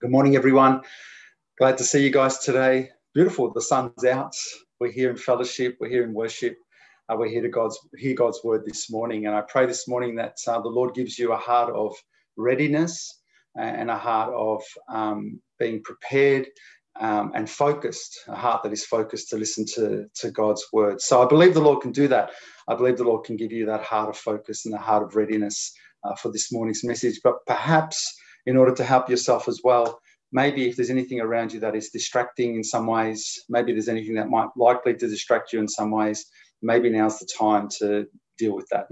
Good morning, everyone. Glad to see you guys today. Beautiful. The sun's out. We're here in fellowship. We're here in worship. Uh, we're here to God's hear God's word this morning, and I pray this morning that uh, the Lord gives you a heart of readiness and a heart of um, being prepared um, and focused, a heart that is focused to listen to, to God's word. So I believe the Lord can do that. I believe the Lord can give you that heart of focus and the heart of readiness uh, for this morning's message. But perhaps in order to help yourself as well. Maybe if there's anything around you that is distracting in some ways, maybe there's anything that might likely to distract you in some ways, maybe now's the time to deal with that,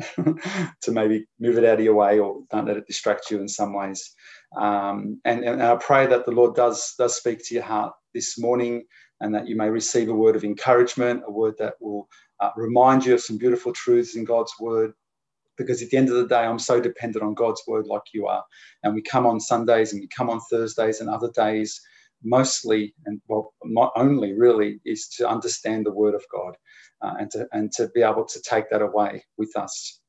to maybe move it out of your way or don't let it distract you in some ways. Um, and, and I pray that the Lord does, does speak to your heart this morning and that you may receive a word of encouragement, a word that will uh, remind you of some beautiful truths in God's word, because at the end of the day, I'm so dependent on God's word like you are. And we come on Sundays and we come on Thursdays and other days, mostly and well, not only really, is to understand the word of God uh, and, to, and to be able to take that away with us.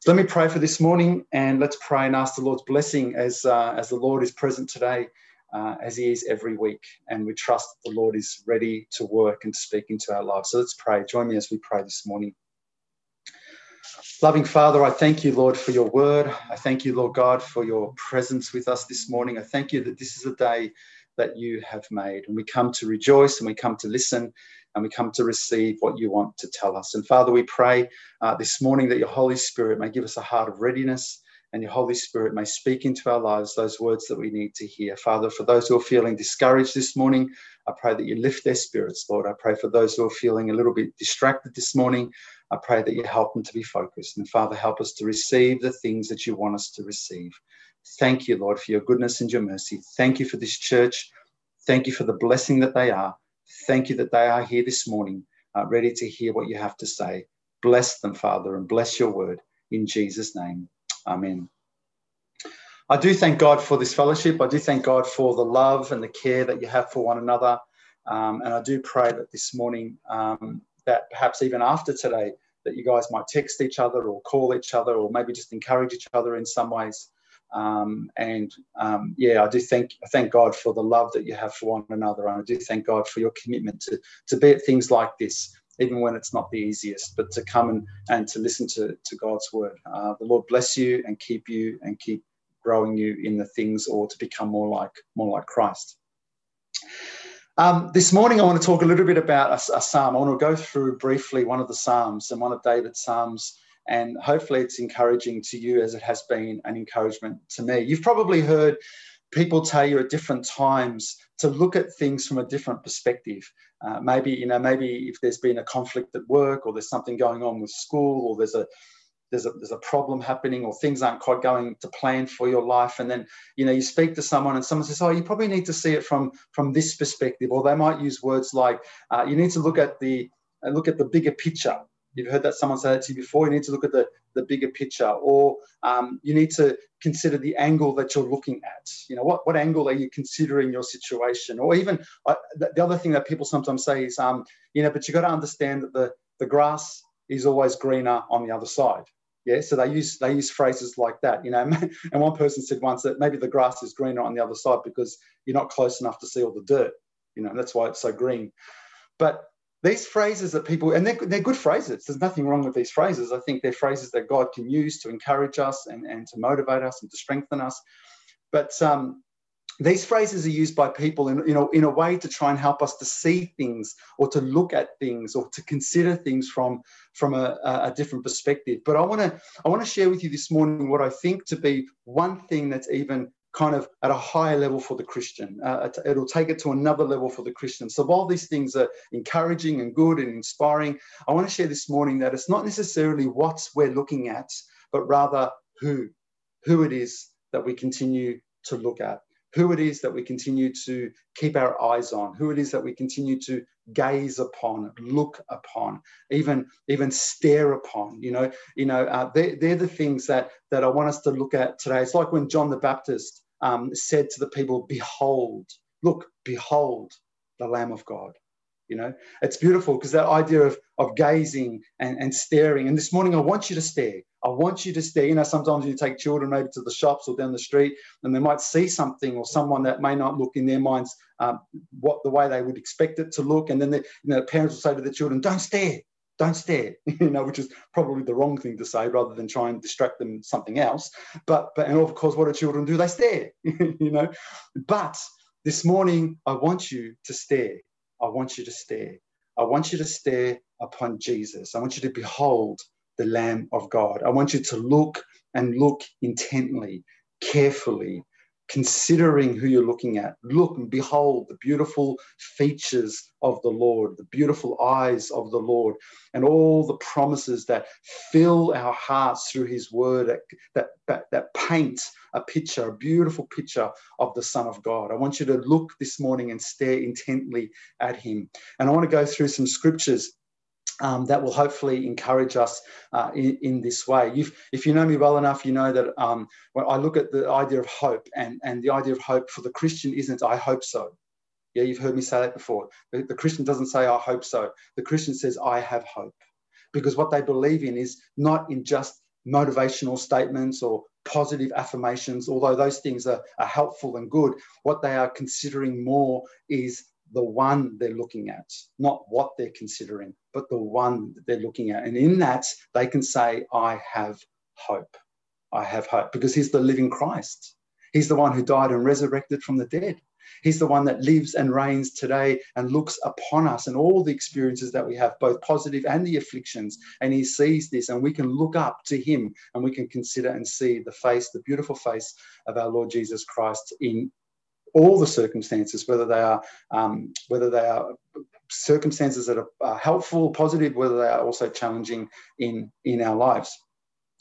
So let me pray for this morning and let's pray and ask the Lord's blessing as, uh, as the Lord is present today. Uh, as he is every week, and we trust that the Lord is ready to work and to speak into our lives. So let's pray. Join me as we pray this morning. Loving Father, I thank you, Lord, for your word. I thank you, Lord God, for your presence with us this morning. I thank you that this is a day that you have made. And we come to rejoice and we come to listen and we come to receive what you want to tell us. And Father, we pray uh, this morning that your Holy Spirit may give us a heart of readiness and your Holy Spirit may speak into our lives those words that we need to hear. Father, for those who are feeling discouraged this morning, I pray that you lift their spirits, Lord. I pray for those who are feeling a little bit distracted this morning. I pray that you help them to be focused. And Father, help us to receive the things that you want us to receive. Thank you, Lord, for your goodness and your mercy. Thank you for this church. Thank you for the blessing that they are. Thank you that they are here this morning, uh, ready to hear what you have to say. Bless them, Father, and bless your word. In Jesus' name, amen. I do thank God for this fellowship. I do thank God for the love and the care that you have for one another. Um, and I do pray that this morning um, that perhaps even after today, that you guys might text each other or call each other or maybe just encourage each other in some ways. Um, and um, yeah, I do thank thank God for the love that you have for one another, and I do thank God for your commitment to to be at things like this, even when it's not the easiest, but to come and, and to listen to, to God's word. Uh, the Lord bless you and keep you and keep growing you in the things or to become more like more like Christ. Um, this morning, I want to talk a little bit about a, a, psalm. I want to go through briefly one of the psalms and one of David's psalms, and hopefully, it's encouraging to you as it has been an encouragement to me. You've probably heard people tell you at different times to look at things from a different perspective. Uh, maybe you know, maybe if there's been a conflict at work, or there's something going on with school, or there's a there's a, there's a problem happening or things aren't quite going to plan for your life. And then you know you speak to someone and someone says oh you probably need to see it from from this perspective. Or they might use words like uh, you need to look at the uh, look at the bigger picture. You've heard that someone say that to you before you need to look at the the bigger picture. Or um, you need to consider the angle that you're looking at. You know what what angle are you considering your situation? Or even uh, the, the, other thing that people sometimes say is um, you know but you got to understand that the the grass is always greener on the other side yeah, so they use they use phrases like that, you know. And one person said once that maybe the grass is greener on the other side because you're not close enough to see all the dirt, you know. That's why it's so green. But these phrases that people and they're, they're good phrases. There's nothing wrong with these phrases. I think they're phrases that God can use to encourage us and, and to motivate us and to strengthen us. But um, these phrases are used by people in, in a way to try and help us to see things or to look at things or to consider things from, from a, a different perspective. But I want to I want to share with you this morning what I think to be one thing that's even kind of at a higher level for the Christian. Uh, it'll take it to another level for the Christian. So while these things are encouraging and good and inspiring, I want to share this morning that it's not necessarily what we're looking at, but rather who, who it is that we continue to look at who it is that we continue to keep our eyes on, who it is that we continue to gaze upon, look upon, even even stare upon. You know, you know, uh, they're, they're the things that that I want us to look at today. It's like when John the Baptist um, said to the people, "Behold, look, behold, the Lamb of God." You know, it's beautiful because that idea of, of gazing and, and staring. And this morning, I want you to stare. I want you to stare. You know, sometimes you take children maybe to the shops or down the street, and they might see something or someone that may not look in their minds um, what the way they would expect it to look. And then the, you know, parents will say to the children, "Don't stare, don't stare," you know, which is probably the wrong thing to say, rather than try and distract them something else. But but and of course, what do children do? They stare, you know. But this morning, I want you to stare. I want you to stare. I want you to stare upon Jesus. I want you to behold the Lamb of God. I want you to look and look intently, carefully, considering who you're looking at. Look and behold the beautiful features of the Lord, the beautiful eyes of the Lord, and all the promises that fill our hearts through His Word that, that, that, that paint a picture, a beautiful picture of the Son of God. I want you to look this morning and stare intently at Him. And I want to go through some scriptures um, that will hopefully encourage us uh, in, in, this way. You've, if you know me well enough, you know that um, when I look at the idea of hope, and, and the idea of hope for the Christian isn't, I hope so. Yeah, you've heard me say that before. The, the Christian doesn't say, I hope so. The Christian says, I have hope. Because what they believe in is not in just motivational statements or positive affirmations, although those things are, are helpful and good. What they are considering more is the one they're looking at, not what they're considering, but the one they're looking at. And in that, they can say, I have hope. I have hope because he's the living Christ. He's the one who died and resurrected from the dead. He's the one that lives and reigns today and looks upon us and all the experiences that we have, both positive and the afflictions. And he sees this, and we can look up to him and we can consider and see the face, the beautiful face of our Lord Jesus Christ in all the circumstances, whether they are um, whether they are circumstances that are helpful, positive, whether they are also challenging in in our lives.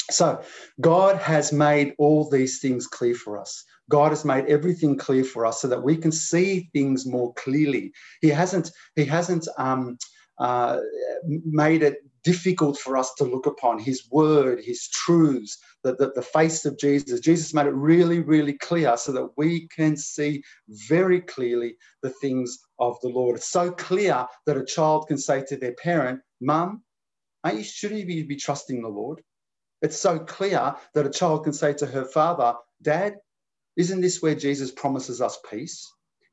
So God has made all these things clear for us. God has made everything clear for us so that we can see things more clearly. He hasn't He hasn't um, uh, made it difficult for us to look upon his word, his truths, the, the, the, face of Jesus. Jesus made it really, really clear so that we can see very clearly the things of the Lord. It's so clear that a child can say to their parent, Mum, aren't you, shouldn't you be, be trusting the Lord? It's so clear that a child can say to her father, Dad, isn't this where Jesus promises us peace?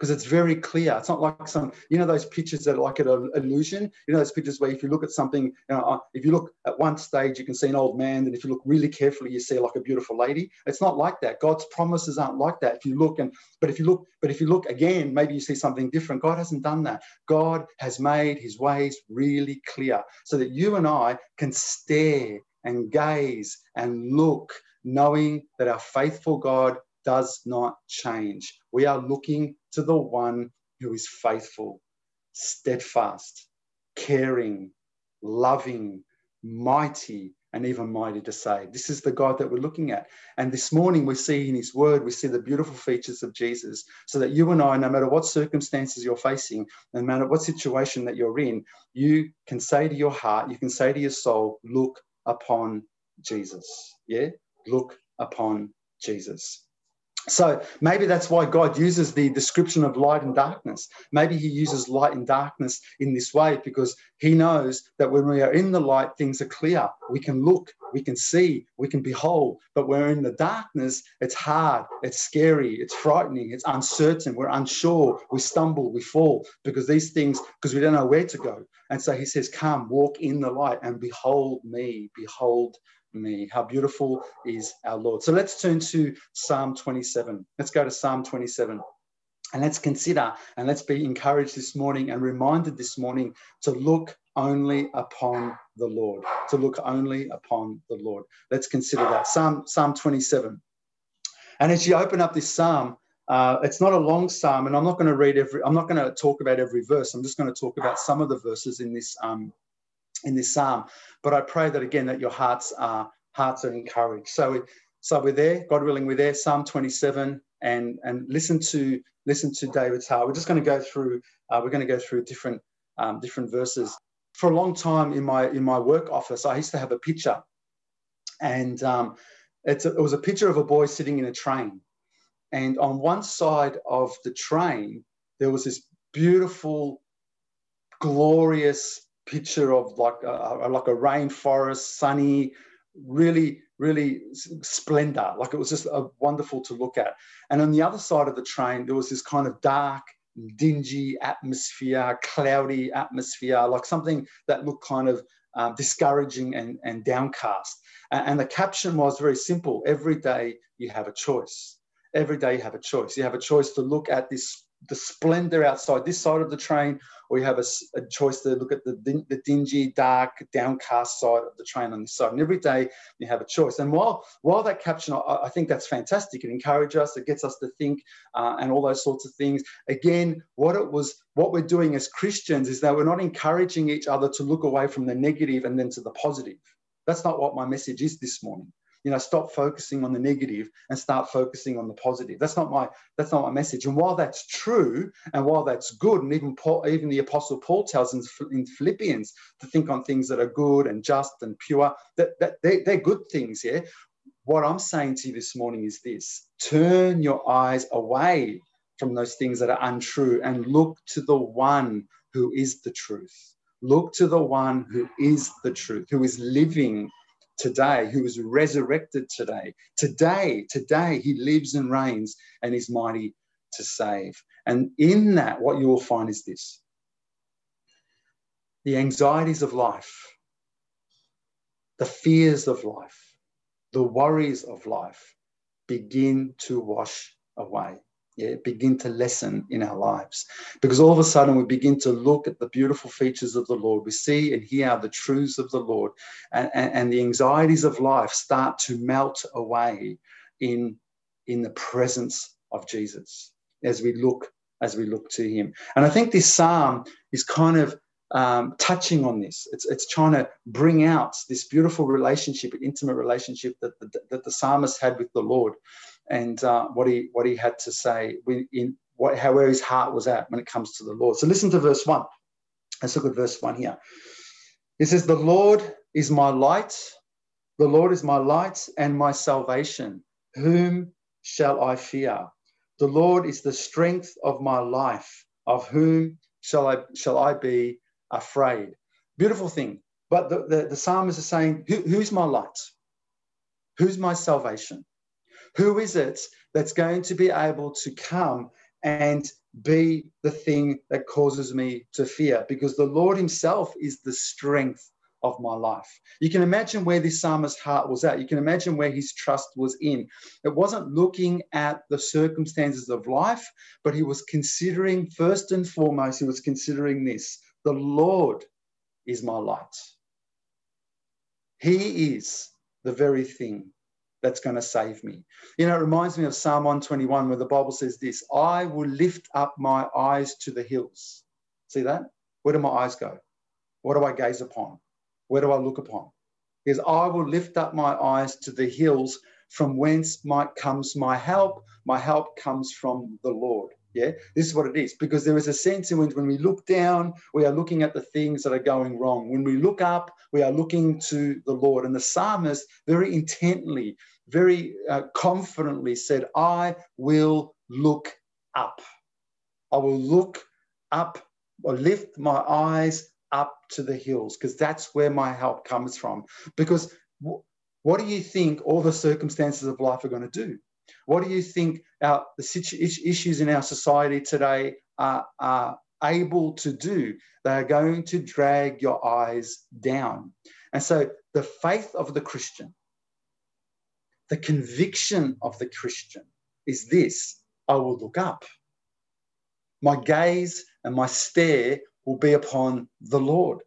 Because it's very clear. It's not like some, you know, those pictures that are like an illusion. You know, those pictures where if you look at something, you know, uh, if you look at one stage, you can see an old man, and if you look really carefully, you see like a beautiful lady. It's not like that. God's promises aren't like that. If you look and, but if you look, but if you look again, maybe you see something different. God hasn't done that. God has made His ways really clear so that you and I can stare and gaze and look, knowing that our faithful God does not change. We are looking to the one who is faithful, steadfast, caring, loving, mighty, and even mighty to save. This is the God that we're looking at. And this morning we see in his word, we see the beautiful features of Jesus so that you and I, no matter what circumstances you're facing, no matter what situation that you're in, you can say to your heart, you can say to your soul, look upon Jesus. Yeah? Look upon Jesus. So maybe that's why God uses the description of light and darkness. Maybe He uses light and darkness in this way because He knows that when we are in the light, things are clear. We can look, we can see, we can behold. But when we're in the darkness, it's hard, it's scary, it's frightening, it's uncertain, we're unsure, we stumble, we fall because these things, because we don't know where to go. And so He says, Come, walk in the light and behold me, behold me. How beautiful is our Lord. So let's turn to Psalm 27. Let's go to Psalm 27. And let's consider and let's be encouraged this morning and reminded this morning to look only upon the Lord, to look only upon the Lord. Let's consider that. Psalm, Psalm 27. And as you open up this psalm, uh, it's not a long psalm, and I'm not going to read every. I'm not going to talk about every verse. I'm just going to talk about some of the verses in this um, in this psalm. But I pray that again that your hearts are hearts are encouraged. So so we're there, God willing, we're there. Psalm 27, and and listen to listen to David's heart. We're just going to go through. Uh, we're going to go through different um, different verses. For a long time in my in my work office, I used to have a picture, and um, it's a, it was a picture of a boy sitting in a train, and on one side of the train there was this beautiful glorious picture of like a, like a rainforest, sunny, really, really splendor. Like it was just a wonderful to look at. And on the other side of the train, there was this kind of dark, dingy atmosphere, cloudy atmosphere, like something that looked kind of um, discouraging and, and downcast. And, and the caption was very simple every day you have a choice. Every day you have a choice. You have a choice to look at this the splendor outside this side of the train, or you have a, a choice to look at the, the dingy, dark, downcast side of the train on this side. And every day you have a choice. And while while that caption, I, I think that's fantastic. It encourages us, it gets us to think, uh, and all those sorts of things. Again, what it was, what we're doing as Christians is that we're not encouraging each other to look away from the negative and then to the positive. That's not what my message is this morning you know stop focusing on the negative and start focusing on the positive. That's not my that's not my message. And while that's true and while that's good and even paul even the apostle paul tells in philippians to think on things that are good and just and pure that, that they, they're good things yeah? What i'm saying to you this morning is this. Turn your eyes away from those things that are untrue and look to the one who is the truth. Look to the one who is the truth who is living today, who was resurrected today. Today, today, he lives and reigns and is mighty to save. And in that, what you will find is this the anxieties of life, the fears of life, the worries of life begin to wash away yeah, begin to lessen in our lives. Because all of a sudden we begin to look at the beautiful features of the Lord. We see and hear the truths of the Lord, and, and, and the anxieties of life start to melt away in, in the presence of Jesus as we look as we look to him. And I think this psalm is kind of um, touching on this. It's, it's trying to bring out this beautiful relationship, intimate relationship that the, that the psalmist had with the Lord and uh, what he what he had to say in what how where his heart was at when it comes to the Lord. So listen to verse one. Let's look at verse one here. It says, "The Lord is my light. The Lord is my light and my salvation. Whom shall I fear? The Lord is the strength of my life. Of whom shall I shall I be afraid?" Beautiful thing. But the, the, the psalmist is saying, Who, Who's my light? Who's my salvation? Who is it that's going to be able to come and be the thing that causes me to fear? Because the Lord Himself is the strength of my life. You can imagine where this psalmist's heart was at. You can imagine where his trust was in. It wasn't looking at the circumstances of life, but he was considering, first and foremost, he was considering this the Lord is my light. He is the very thing that's going to save me. You know, it reminds me of Psalm 121 where the Bible says this I will lift up my eyes to the hills. See that? Where do my eyes go? What do I gaze upon? Where do I look upon? Because I will lift up my eyes to the hills from whence might comes my help. My help comes from the Lord. Yeah, this is what it is because there is a sense in which when we look down, we are looking at the things that are going wrong. When we look up, we are looking to the Lord. And the psalmist very intently very uh, confidently said, I will look up. I will look up or lift my eyes up to the hills because that's where my help comes from. Because w- what do you think all the circumstances of life are going to do? What do you think our, the situ- issues in our society today are, are able to do? They are going to drag your eyes down. And so the faith of the Christian, the conviction of the Christian is this I will look up. My gaze and my stare will be upon the Lord.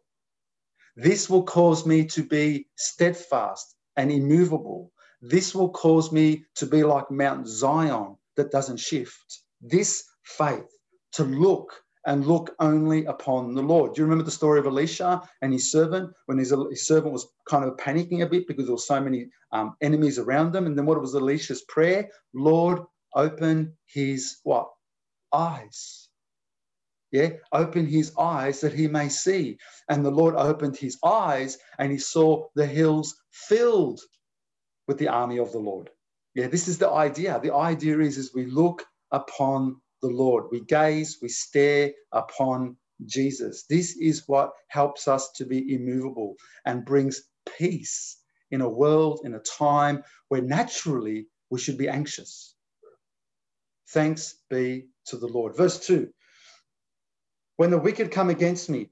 This will cause me to be steadfast and immovable. This will cause me to be like Mount Zion that doesn't shift. This faith to look and look only upon the Lord. Do you remember the story of Elisha and his servant when his, his servant was kind of panicking a bit because there were so many um, enemies around them? And then what was Elisha's prayer? Lord, open his what? Eyes. Yeah, open his eyes that he may see. And the Lord opened his eyes and he saw the hills filled with the army of the Lord. Yeah, this is the idea. The idea is as we look upon the Lord. We gaze, we stare upon Jesus. This is what helps us to be immovable and brings peace in a world, in a time where naturally we should be anxious. Thanks be to the Lord. Verse 2 When the wicked come against me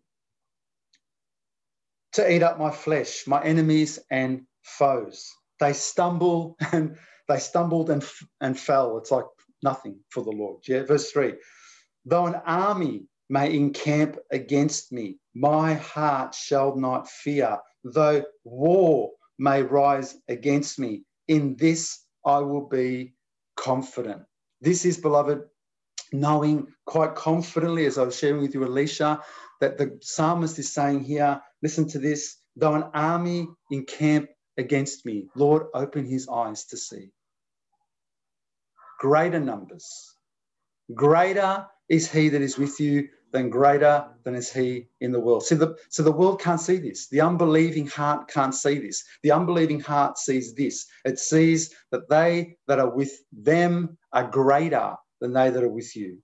to eat up my flesh, my enemies and foes, they stumble and they stumbled and, and fell. It's like nothing for the Lord. Yeah, verse 3 Though an army may encamp against me, my heart shall not fear. Though war may rise against me, in this I will be confident. This is, beloved, knowing quite confidently, as I was sharing with you, Alicia, that the psalmist is saying here, listen to this, though an army encamp against me, Lord, open his eyes to see. Greater numbers, greater is he that is with you than greater than is he in the world. So the, so the world can't see this. The unbelieving heart can't see this. The unbelieving heart sees this. It sees that they that are with them are greater than they that are with you.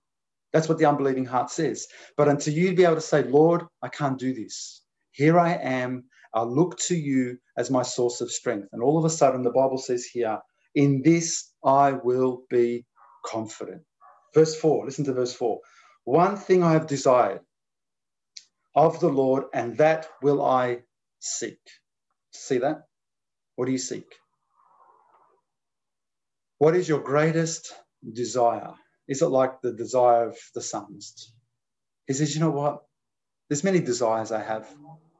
That's what the unbelieving heart says. But until you be able to say, Lord, I can't do this. Here I am. I look to you as my source of strength. And all of a sudden, the Bible says here, in this I will be confident. Verse 4, listen to verse 4. One thing I have desired of the Lord, and that will I seek. See that? What do you seek? What is your greatest desire? Is it like the desire of the psalmist? He says, you know what? There's many desires I have.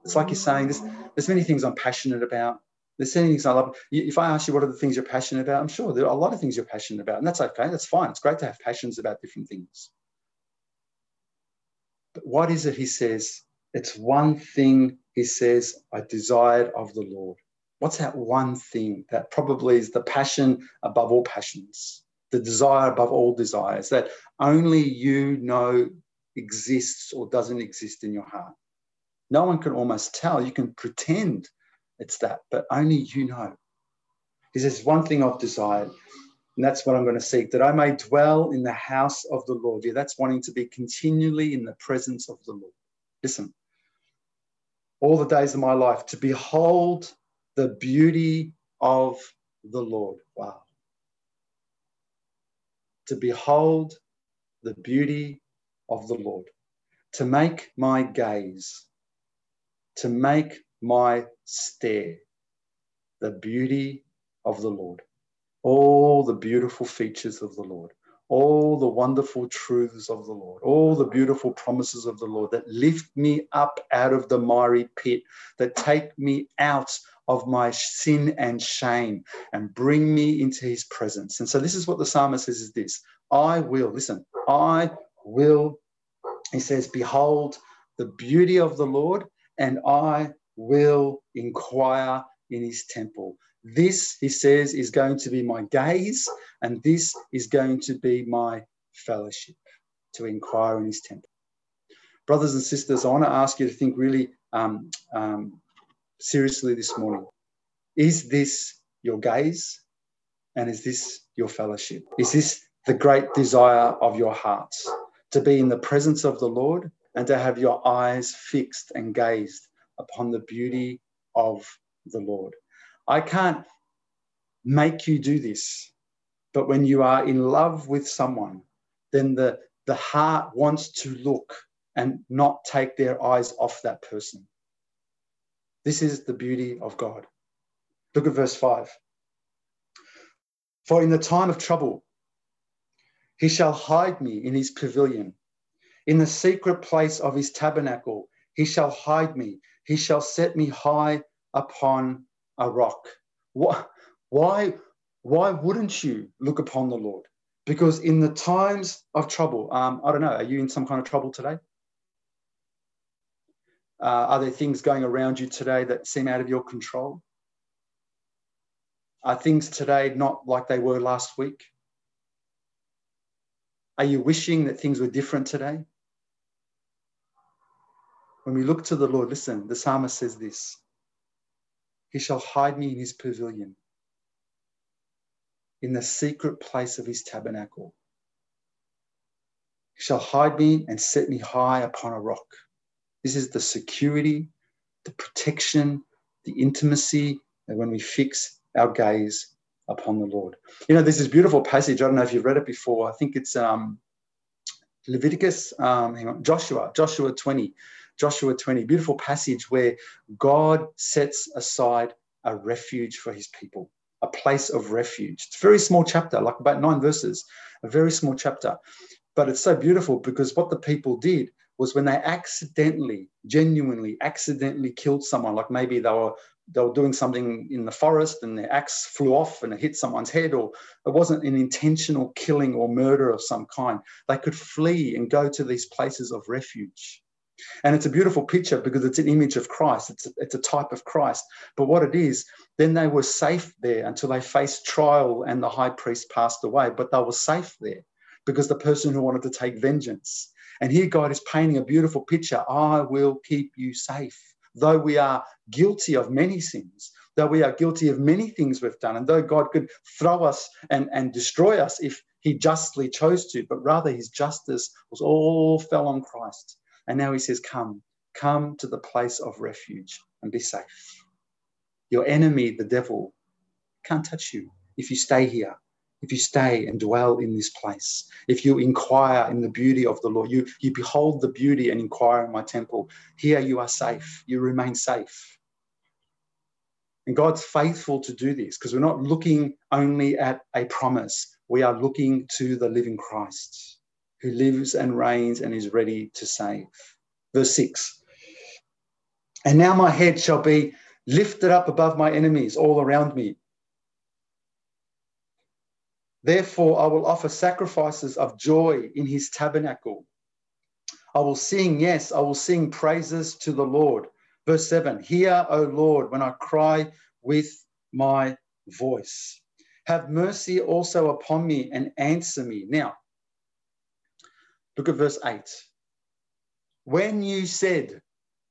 It's like he's saying, there's, there's many things I'm passionate about. There's many things I love. If I ask you what are the things you're passionate about, I'm sure there are a lot of things you're passionate about, and that's okay. That's fine. It's great to have passions about different things. But what is it he says? It's one thing he says, I desired of the Lord. What's that one thing that probably is the passion above all passions, the desire above all desires that only you know exists or doesn't exist in your heart? No one can almost tell. You can pretend it's that, but only you know. He says, One thing I've desired, and that's what I'm going to seek, that I may dwell in the house of the Lord. Yeah, that's wanting to be continually in the presence of the Lord. Listen, all the days of my life, to behold the beauty of the Lord. Wow. To behold the beauty of the Lord, to make my gaze, to make my stare, the beauty of the Lord. All the beautiful features of the Lord, all the wonderful truths of the Lord, all the beautiful promises of the Lord that lift me up out of the miry pit, that take me out of my sin and shame and bring me into his presence. And so this is what the psalmist says is this I will, listen, I will, he says, behold the beauty of the Lord, and I will inquire in his temple. This, he says, is going to be my gaze, and this is going to be my fellowship to inquire in his temple. Brothers and sisters, I want to ask you to think really um, um, seriously this morning. Is this your gaze? And is this your fellowship? Is this the great desire of your hearts? To be in the presence of the Lord and to have your eyes fixed and gazed upon the beauty of the Lord. I can't make you do this. But when you are in love with someone, then the, the heart wants to look and not take their eyes off that person. This is the beauty of God. Look at verse 5. For in the time of trouble, he shall hide me in his pavilion. In the secret place of his tabernacle, he shall hide me. He shall set me high upon a rock. Why, why, why wouldn't you look upon the Lord? Because in the times of trouble, um, I don't know, are you in some kind of trouble today? Uh, are there things going around you today that seem out of your control? Are things today not like they were last week? Are you wishing that things were different today? When we look to the Lord, listen, the psalmist says this he shall hide me in his pavilion, in the secret place of his tabernacle. He shall hide me and set me high upon a rock. This is the security, the protection, the intimacy that when we fix our gaze upon the Lord. You know, there's this beautiful passage. I don't know if you've read it before. I think it's um, Leviticus, um, hang on, Joshua, Joshua 20. Joshua 20, beautiful passage where God sets aside a refuge for his people, a place of refuge. It's a very small chapter, like about nine verses, a very small chapter. But it's so beautiful because what the people did was when they accidentally, genuinely, accidentally killed someone, like maybe they were they were doing something in the forest and their axe flew off and it hit someone's head, or it wasn't an intentional killing or murder of some kind. They could flee and go to these places of refuge. And it's a beautiful picture because it's an image of Christ. It's a, it's a type of Christ. But what it is, then they were safe there until they faced trial and the high priest passed away. But they were safe there because the person who wanted to take vengeance. And here God is painting a beautiful picture. I will keep you safe. Though we are guilty of many sins, though we are guilty of many things we've done, and though God could throw us and, and destroy us if he justly chose to, but rather his justice was all fell on Christ and now he says, Come, come to the place of refuge and be safe. Your enemy, the devil, can't touch you if you stay here, if you stay and dwell in this place, if you inquire in the beauty of the Lord, you, you behold the beauty and inquire in my temple. Here you are safe, you remain safe. And God's faithful to do this because we're not looking only at a promise, we are looking to the living Christ who lives and reigns and is ready to save. Verse 6 And now my head shall be lifted up above my enemies all around me. Therefore, I will offer sacrifices of joy in his tabernacle. I will sing, yes, I will sing praises to the Lord. Verse 7 Hear, O Lord, when I cry with my voice. Have mercy also upon me and answer me. Now, Look at verse 8. When you said,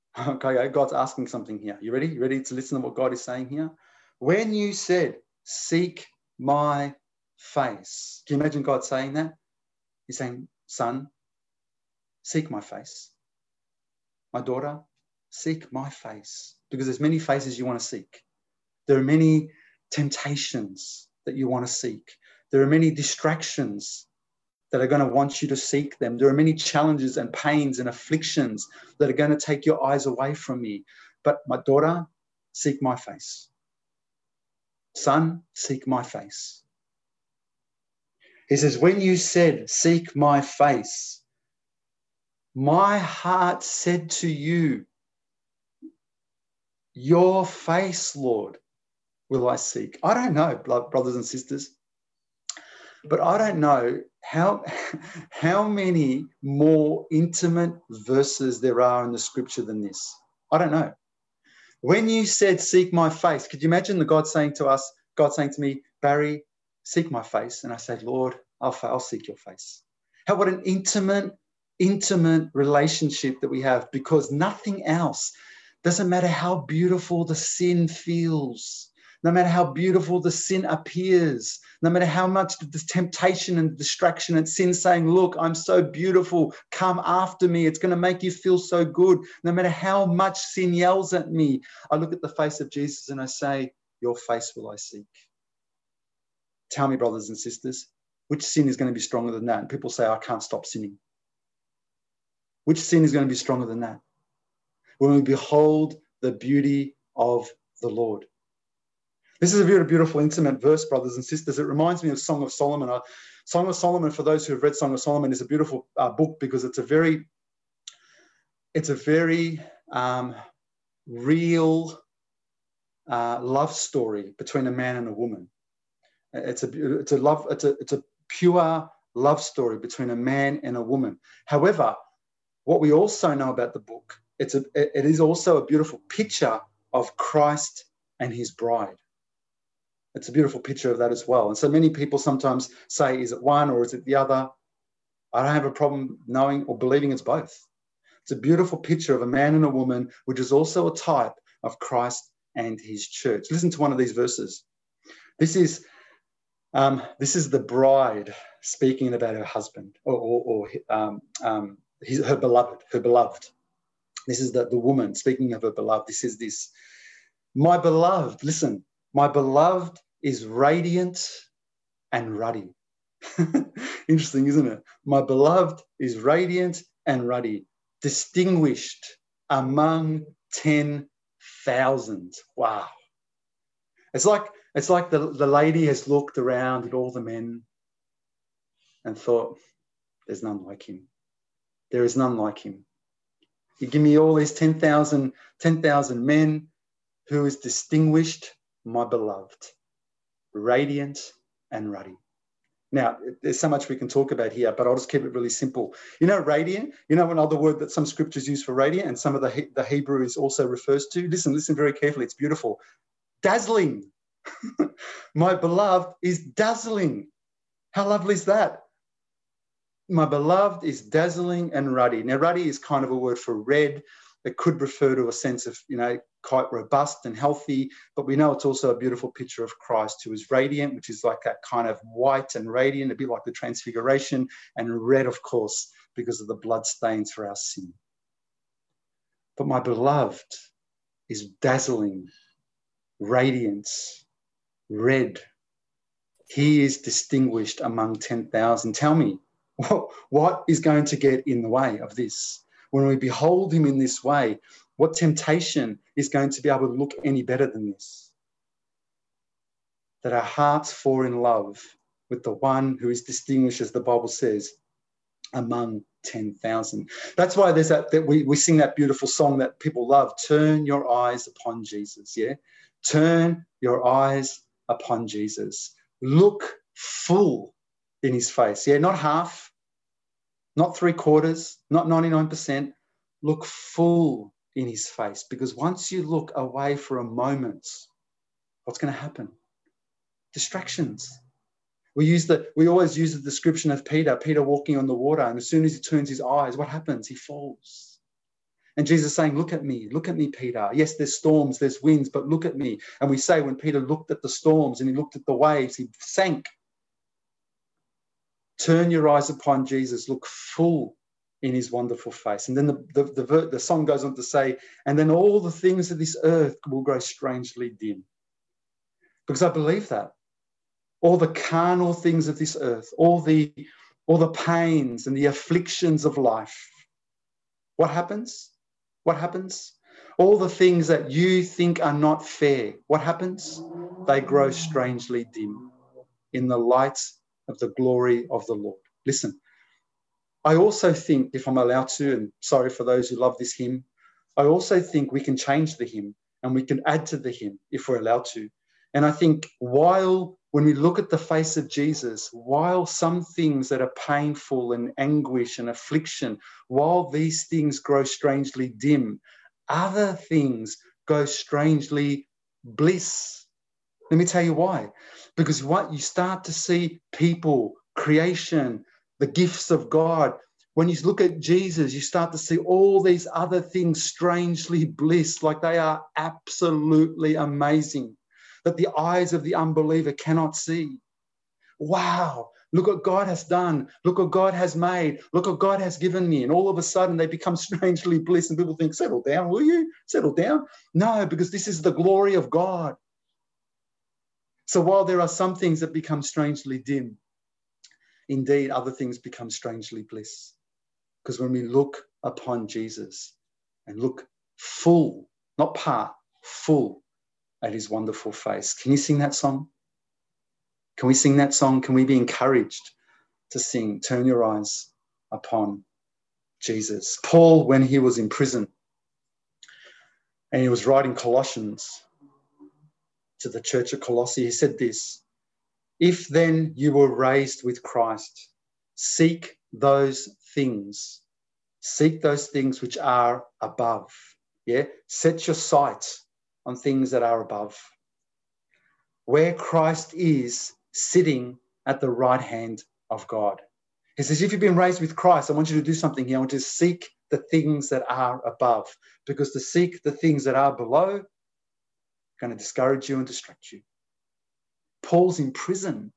okay, God's asking something here. You ready? You ready to listen to what God is saying here? When you said, Seek my face. Can you imagine God saying that? He's saying, Son, seek my face. My daughter, seek my face. Because there's many faces you want to seek. There are many temptations that you want to seek. There are many distractions that are going to want you to seek them. There are many challenges and pains and afflictions that are going to take your eyes away from me. But my daughter, seek my face. Son, seek my face. He says, When you said, Seek my face, my heart said to you, Your face, Lord, will I seek. I don't know, brothers and sisters. But I don't know how, how many more intimate verses there are in the scripture than this. I don't know. When you said, Seek my face, could you imagine the God saying to us, God saying to me, Barry, seek my face? And I said, Lord, I'll, I'll seek your face. How what an intimate, intimate relationship that we have because nothing else doesn't matter how beautiful the sin feels no matter how beautiful the sin appears, no matter how much the temptation and distraction and sin saying, Look, I'm so beautiful, come after me, it's going to make you feel so good. No matter how much sin yells at me, I look at the face of Jesus and I say, Your face will I seek. Tell me, brothers and sisters, which sin is going to be stronger than that? And people say, I can't stop sinning. Which sin is going to be stronger than that? When we behold the beauty of the Lord. This is a very beautiful, intimate verse, brothers and sisters. It reminds me of Song of Solomon. Uh, Song of Solomon, for those who have read Song of Solomon, is a beautiful uh, book because it's a very, it's a very um, real uh, love story between a man and a woman. It's a, it's a love, it's a, it's a pure love story between a man and a woman. However, what we also know about the book, it's a, it is also a beautiful picture of Christ and his bride. It's a beautiful picture of that as well. And so many people sometimes say, is it one or is it the other? I don't have a problem knowing or believing it's both. It's a beautiful picture of a man and a woman, which is also a type of Christ and his church. Listen to one of these verses. This is um, this is the bride speaking about her husband or, or, or um, um, his, her beloved, her beloved. This is the, the woman speaking of her beloved. This is this. My beloved, listen, my beloved is radiant and ruddy. Interesting, isn't it? My beloved is radiant and ruddy, distinguished among 10,000. Wow. It's like it's like the, the lady has looked around at all the men and thought, there's none like him. There is none like him. You give me all these 10,000 10, men who is distinguished, my beloved, radiant and ruddy. Now, there's so much we can talk about here, but I'll just keep it really simple. You know, radiant, you know, another word that some scriptures use for radiant and some of the, the Hebrew is also refers to. Listen, listen very carefully. It's beautiful. Dazzling. My beloved is dazzling. How lovely is that? My beloved is dazzling and ruddy. Now, ruddy is kind of a word for red. It could refer to a sense of, you know, quite robust and healthy, but we know it's also a beautiful picture of Christ who is radiant, which is like that kind of white and radiant, a bit like the transfiguration, and red, of course, because of the blood stains for our sin. But my beloved is dazzling, radiance, red. He is distinguished among 10,000. Tell me, what is going to get in the way of this? When we behold him in this way, what temptation is going to be able to look any better than this? That our hearts fall in love with the one who is distinguished, as the Bible says, among 10,000. That's why there's that, that we, we sing that beautiful song that people love Turn your eyes upon Jesus. Yeah. Turn your eyes upon Jesus. Look full in his face. Yeah, not half, not three quarters, not 99%. Look full in his face because once you look away for a moment, what's going to happen? Distractions. We use the we always use the description of Peter, Peter walking on the water, and as soon as he turns his eyes, what happens? He falls. And Jesus saying, Look at me, look at me, Peter. Yes, there's storms, there's winds, but look at me. And we say, when Peter looked at the storms and he looked at the waves, he sank. Turn your eyes upon Jesus, look full in his wonderful face. And then the, the, the, the song goes on to say, And then all the things of this earth will grow strangely dim. Because I believe that. All the carnal things of this earth, all the all the pains and the afflictions of life. What happens? What happens? All the things that you think are not fair, what happens? They grow strangely dim in the light of the glory of the Lord. Listen, I also think, if I'm allowed to, and sorry for those who love this hymn, I also think we can change the hymn and we can add to the hymn if we're allowed to. And I think while when we look at the face of Jesus, while some things that are painful and anguish and affliction, while these things grow strangely dim, other things go strangely bliss. Let me tell you why. Because what you start to see people, creation, the gifts of God, when you look at Jesus, you start to see all these other things strangely bliss, like they are absolutely amazing that the eyes of the unbeliever cannot see. Wow, look what God has done. Look what God has made. Look what God has given me. And all of a sudden they become strangely blessed, and people think, settle down, will you? Settle down. No, because this is the glory of God. So while there are some things that become strangely dim, indeed other things become strangely bliss. Because when we look upon Jesus and look full, not part, full at his wonderful face. Can you sing that song? Can we sing that song? Can we be encouraged to sing, Turn Your Eyes upon Jesus? Paul, when he was in prison and he was writing Colossians to the church of Colossae, he said this If then you were raised with Christ, seek those things, seek those things which are above. Yeah, set your sights on things that are above. Where Christ is sitting at the right hand of God. He says, if you've been raised with Christ, I want you to do something here. I want you to seek the things that are above, because to seek the things that are below going to discourage you and distract you. Paul's in prison.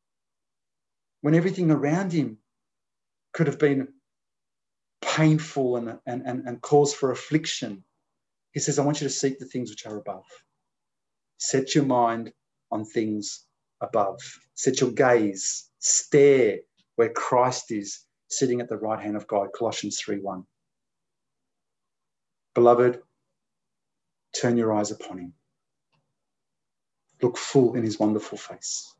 when everything around him could have been painful and, and, and, and cause for affliction. He says, I want you to seek the things which are above. Set your mind on things above. Set your gaze, stare where Christ is sitting at the right hand of God. Colossians 3 1. Beloved, turn your eyes upon him. Look full in his wonderful face.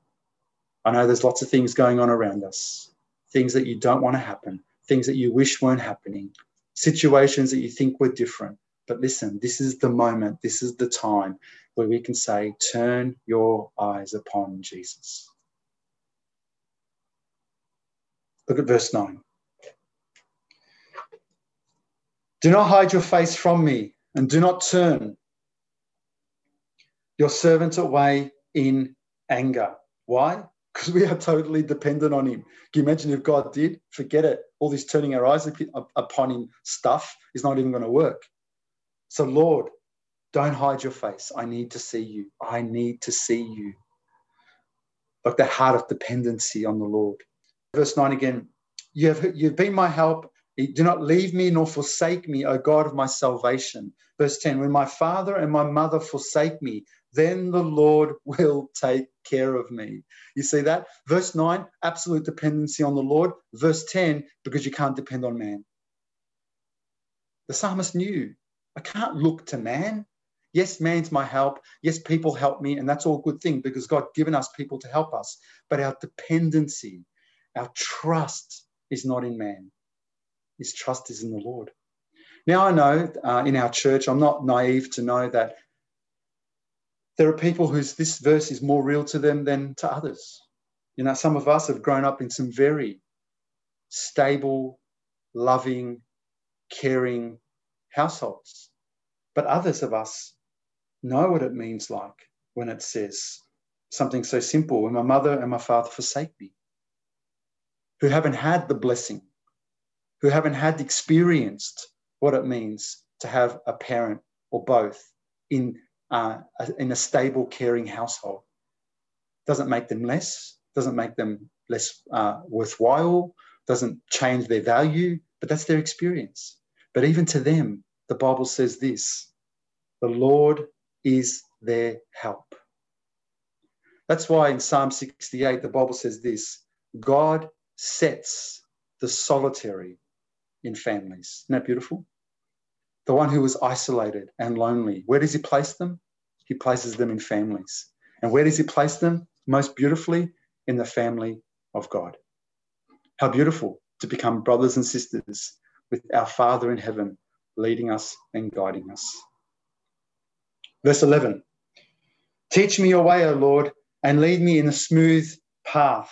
I know there's lots of things going on around us, things that you don't want to happen, things that you wish weren't happening, situations that you think were different. But listen, this is the moment, this is the time where we can say, Turn your eyes upon Jesus. Look at verse 9. Do not hide your face from me, and do not turn your servant away in anger. Why? Because we are totally dependent on him. Can you imagine if God did? Forget it. All this turning our eyes upon him stuff is not even going to work. So, Lord, don't hide your face. I need to see you. I need to see you. Like the heart of dependency on the Lord. Verse 9 again you have, you've been my help. Do not leave me nor forsake me, O God of my salvation. Verse 10 When my father and my mother forsake me, then the Lord will take care of me. You see that? Verse 9, absolute dependency on the Lord. Verse 10, because you can't depend on man. The psalmist knew I can't look to man. Yes, man's my help. Yes, people help me, and that's all good thing because God given us people to help us. But our dependency, our trust is not in man. His trust is in the Lord. Now I know uh, in our church, I'm not naive to know that there are people whose this verse is more real to them than to others. You know, some of us have grown up in some very stable, loving, caring households. But others of us know what it means like when it says something so simple when my mother and my father forsake me, who haven't had the blessing, who haven't had experienced what it means to have a parent or both in, uh, in a stable, caring household. Doesn't make them less, doesn't make them less uh, worthwhile, doesn't change their value, but that's their experience. But even to them, the Bible says this the Lord is their help. That's why in Psalm 68, the Bible says this God sets the solitary in families. Isn't that beautiful? The one who was isolated and lonely, where does he place them? He places them in families. And where does he place them? Most beautifully, in the family of God. How beautiful to become brothers and sisters with our Father in heaven leading us and guiding us. Verse 11 Teach me your way, O Lord, and lead me in a smooth path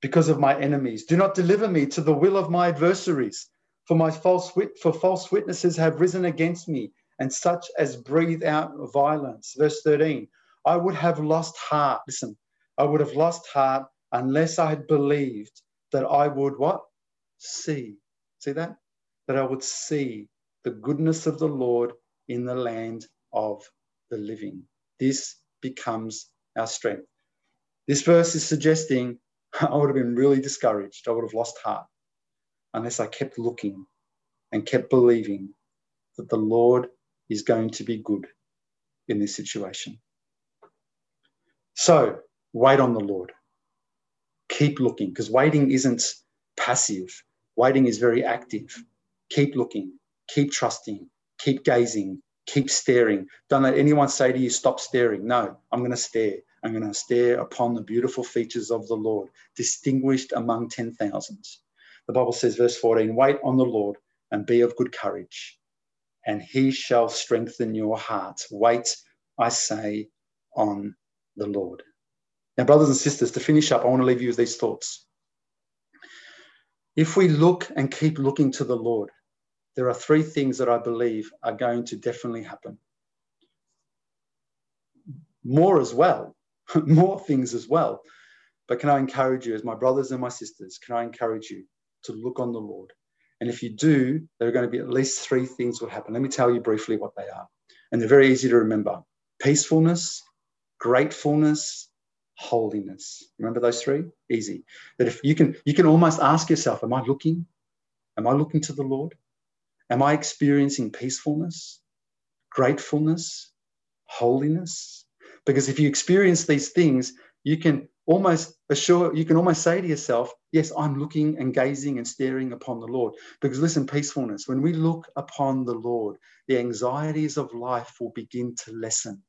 because of my enemies. Do not deliver me to the will of my adversaries, for my false wit- for false witnesses have risen against me, and such as breathe out violence. Verse 13 I would have lost heart. Listen, I would have lost heart unless I had believed that I would what? See. See that? That I would see the goodness of the Lord in the land of the living. This becomes our strength. This verse is suggesting I would have been really discouraged. I would have lost heart unless I kept looking and kept believing that the Lord is going to be good in this situation. So wait on the Lord. Keep looking because waiting isn't passive, waiting is very active. Keep looking, keep trusting, keep gazing, keep staring. Don't let anyone say to you, stop staring. No, I'm going to stare. I'm going to stare upon the beautiful features of the Lord, distinguished among 10,000. The Bible says, verse 14, wait on the Lord and be of good courage, and he shall strengthen your heart. Wait, I say, on the Lord. Now, brothers and sisters, to finish up, I want to leave you with these thoughts. If we look and keep looking to the Lord, there are three things that I believe are going to definitely happen. More as well, more things as well. But can I encourage you, as my brothers and my sisters, can I encourage you to look on the Lord? And if you do, there are going to be at least three things will happen. Let me tell you briefly what they are. And they're very easy to remember peacefulness, gratefulness, holiness. Remember those three? Easy. That if you can, you can almost ask yourself, Am I looking? Am I looking to the Lord? Am I experiencing peacefulness, gratefulness, holiness? Because if you experience these things, you can almost assure, you can almost say to yourself, Yes, I'm looking and gazing and staring upon the Lord. Because listen, peacefulness, when we look upon the Lord, the anxieties of life will begin to lessen.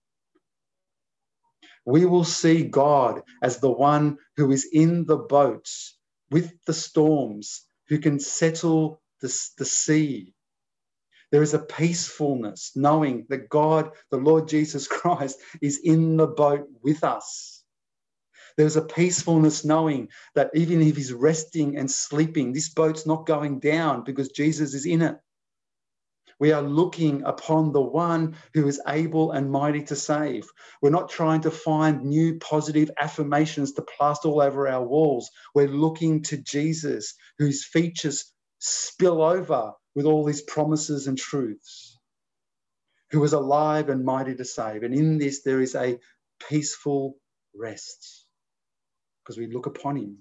We will see God as the one who is in the boats with the storms, who can settle the, the sea. There is a peacefulness knowing that God, the Lord Jesus Christ, is in the boat with us. There's a peacefulness knowing that even if he's resting and sleeping, this boat's not going down because Jesus is in it. We are looking upon the one who is able and mighty to save. We're not trying to find new positive affirmations to plaster all over our walls. We're looking to Jesus, whose features spill over with all these promises and truths, who is alive and mighty to save. And in this, there is a peaceful rest because we look upon him.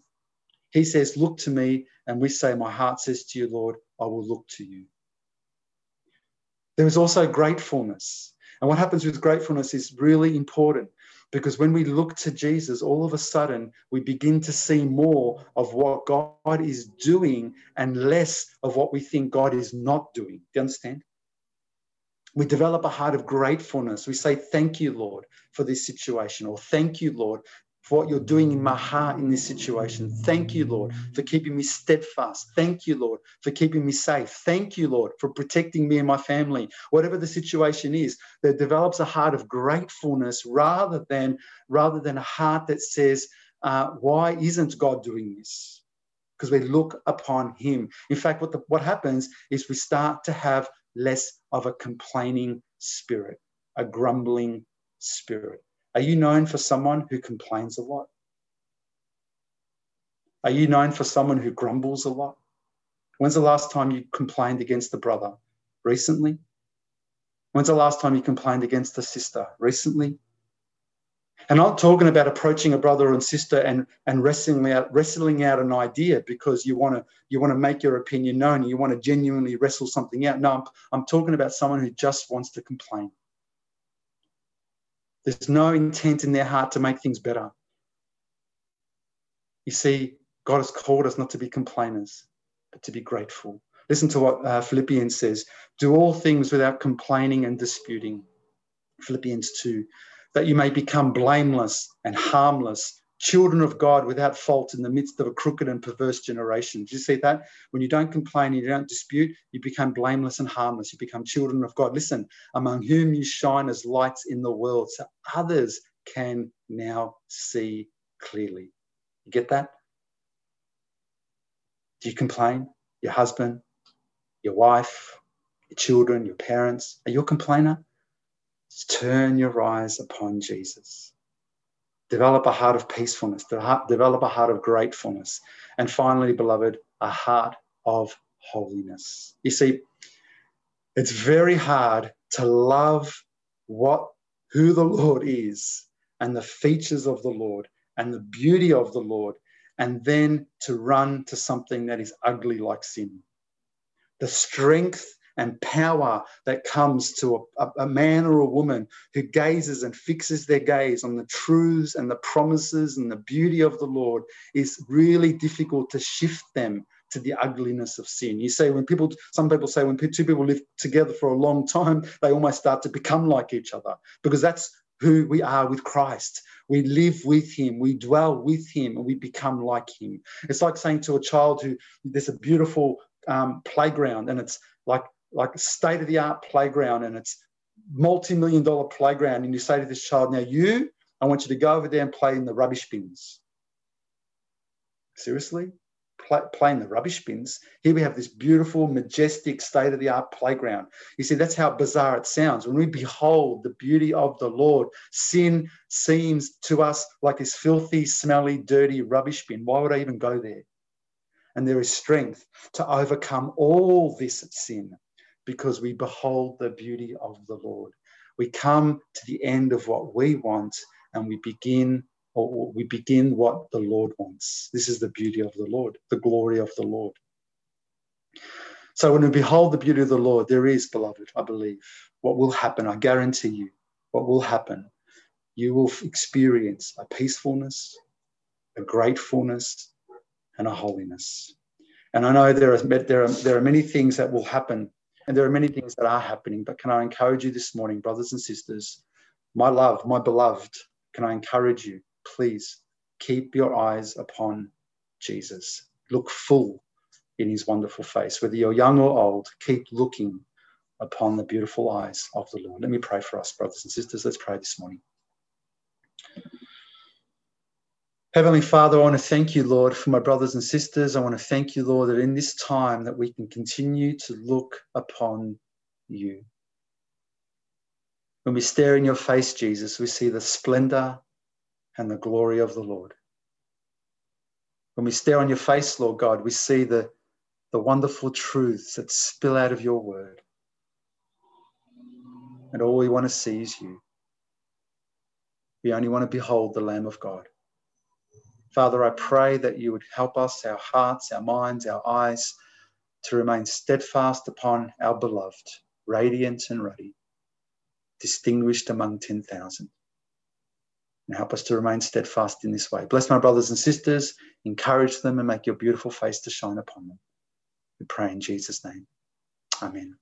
He says, Look to me. And we say, My heart says to you, Lord, I will look to you. There is also gratefulness. And what happens with gratefulness is really important because when we look to Jesus, all of a sudden we begin to see more of what God is doing and less of what we think God is not doing. Do you understand? We develop a heart of gratefulness. We say, Thank you, Lord, for this situation, or Thank you, Lord, for what you're doing in my heart in this situation. Thank you, Lord, for keeping me steadfast. Thank you, Lord, for keeping me safe. Thank you, Lord, for protecting me and my family. Whatever the situation is, that develops a heart of gratefulness rather than rather than a heart that says, uh, "Why isn't God doing this?" Because we look upon Him. In fact, what the, what happens is we start to have less of a complaining spirit, a grumbling spirit. Are you known for someone who complains a lot? Are you known for someone who grumbles a lot? When's the last time you complained against a brother? Recently? When's the last time you complained against a sister? Recently? And I'm not talking about approaching a brother and sister and, and wrestling out wrestling out an idea because you want to you want to make your opinion known. You want to genuinely wrestle something out. No, I'm, I'm talking about someone who just wants to complain. There's no intent in their heart to make things better. You see, God has called us not to be complainers, but to be grateful. Listen to what uh, Philippians says do all things without complaining and disputing. Philippians 2 that you may become blameless and harmless, children of God without fault in the midst of a crooked and perverse generation. Do you see that? When you don't complain and you don't dispute, you become blameless and harmless. You become children of God. Listen, among whom you shine as lights in the world, so others can now see clearly. You get that? Do you complain? Your husband, your wife, your children, your parents? Are you a complainer? Just turn your eyes upon Jesus. Develop a heart of peacefulness, develop a heart of gratefulness. And finally, beloved, a heart of holiness. You see, it's very hard to love what who the Lord is and the features of the Lord and the beauty of the Lord, and then to run to something that is ugly like sin. The strength and power that comes to a, a, man or a woman who gazes and fixes their gaze on the truths and the promises and the beauty of the Lord is really difficult to shift them to the ugliness of sin. You say when people, some people say when two people live together for a long time, they almost start to become like each other because that's who we are with Christ. We live with Him, we dwell with Him, and we become like Him. It's like saying to a child who there's a beautiful um, playground and it's like like state of the art playground and it's multi-million dollar playground and you say to this child now you i want you to go over there and play in the rubbish bins. Seriously? Play, play in the rubbish bins? Here we have this beautiful majestic state of the art playground. You see that's how bizarre it sounds. When we behold the beauty of the lord sin seems to us like this filthy smelly dirty rubbish bin. Why would i even go there? And there is strength to overcome all this sin because we behold the beauty of the Lord. We come to the end of what we want and we begin or we begin what the Lord wants. This is the beauty of the Lord, the glory of the Lord. So when we behold the beauty of the Lord, there is, beloved, I believe, what will happen. I guarantee you, what will happen. You will experience a peacefulness, a gratefulness, and a holiness. And I know there are, there, are, there are many things that will happen, and there are many things that are happening. But can I encourage you this morning, brothers and sisters, my love, my beloved, can I encourage you, please keep your eyes upon Jesus. Look full in his wonderful face. Whether you're young or old, keep looking upon the beautiful eyes of the Lord. Let me pray for us, brothers and sisters. Let's pray this morning. Heavenly Father, I want to thank you, Lord, for my brothers and sisters. I want to thank you, Lord, that in this time that we can continue to look upon you. When we stare in your face, Jesus, we see the splendor and the glory of the Lord. When we stare on your face, Lord God, we see the, the wonderful truths that spill out of your word. And all we want to see is you. We only want to behold the Lamb of God. Father, I pray that you would help us, our hearts, our minds, our eyes, to remain steadfast upon our beloved, radiant and ruddy, distinguished among 10,000. And help us to remain steadfast in this way. Bless my brothers and sisters, encourage them, and make your beautiful face to shine upon them. We pray in Jesus' name. Amen.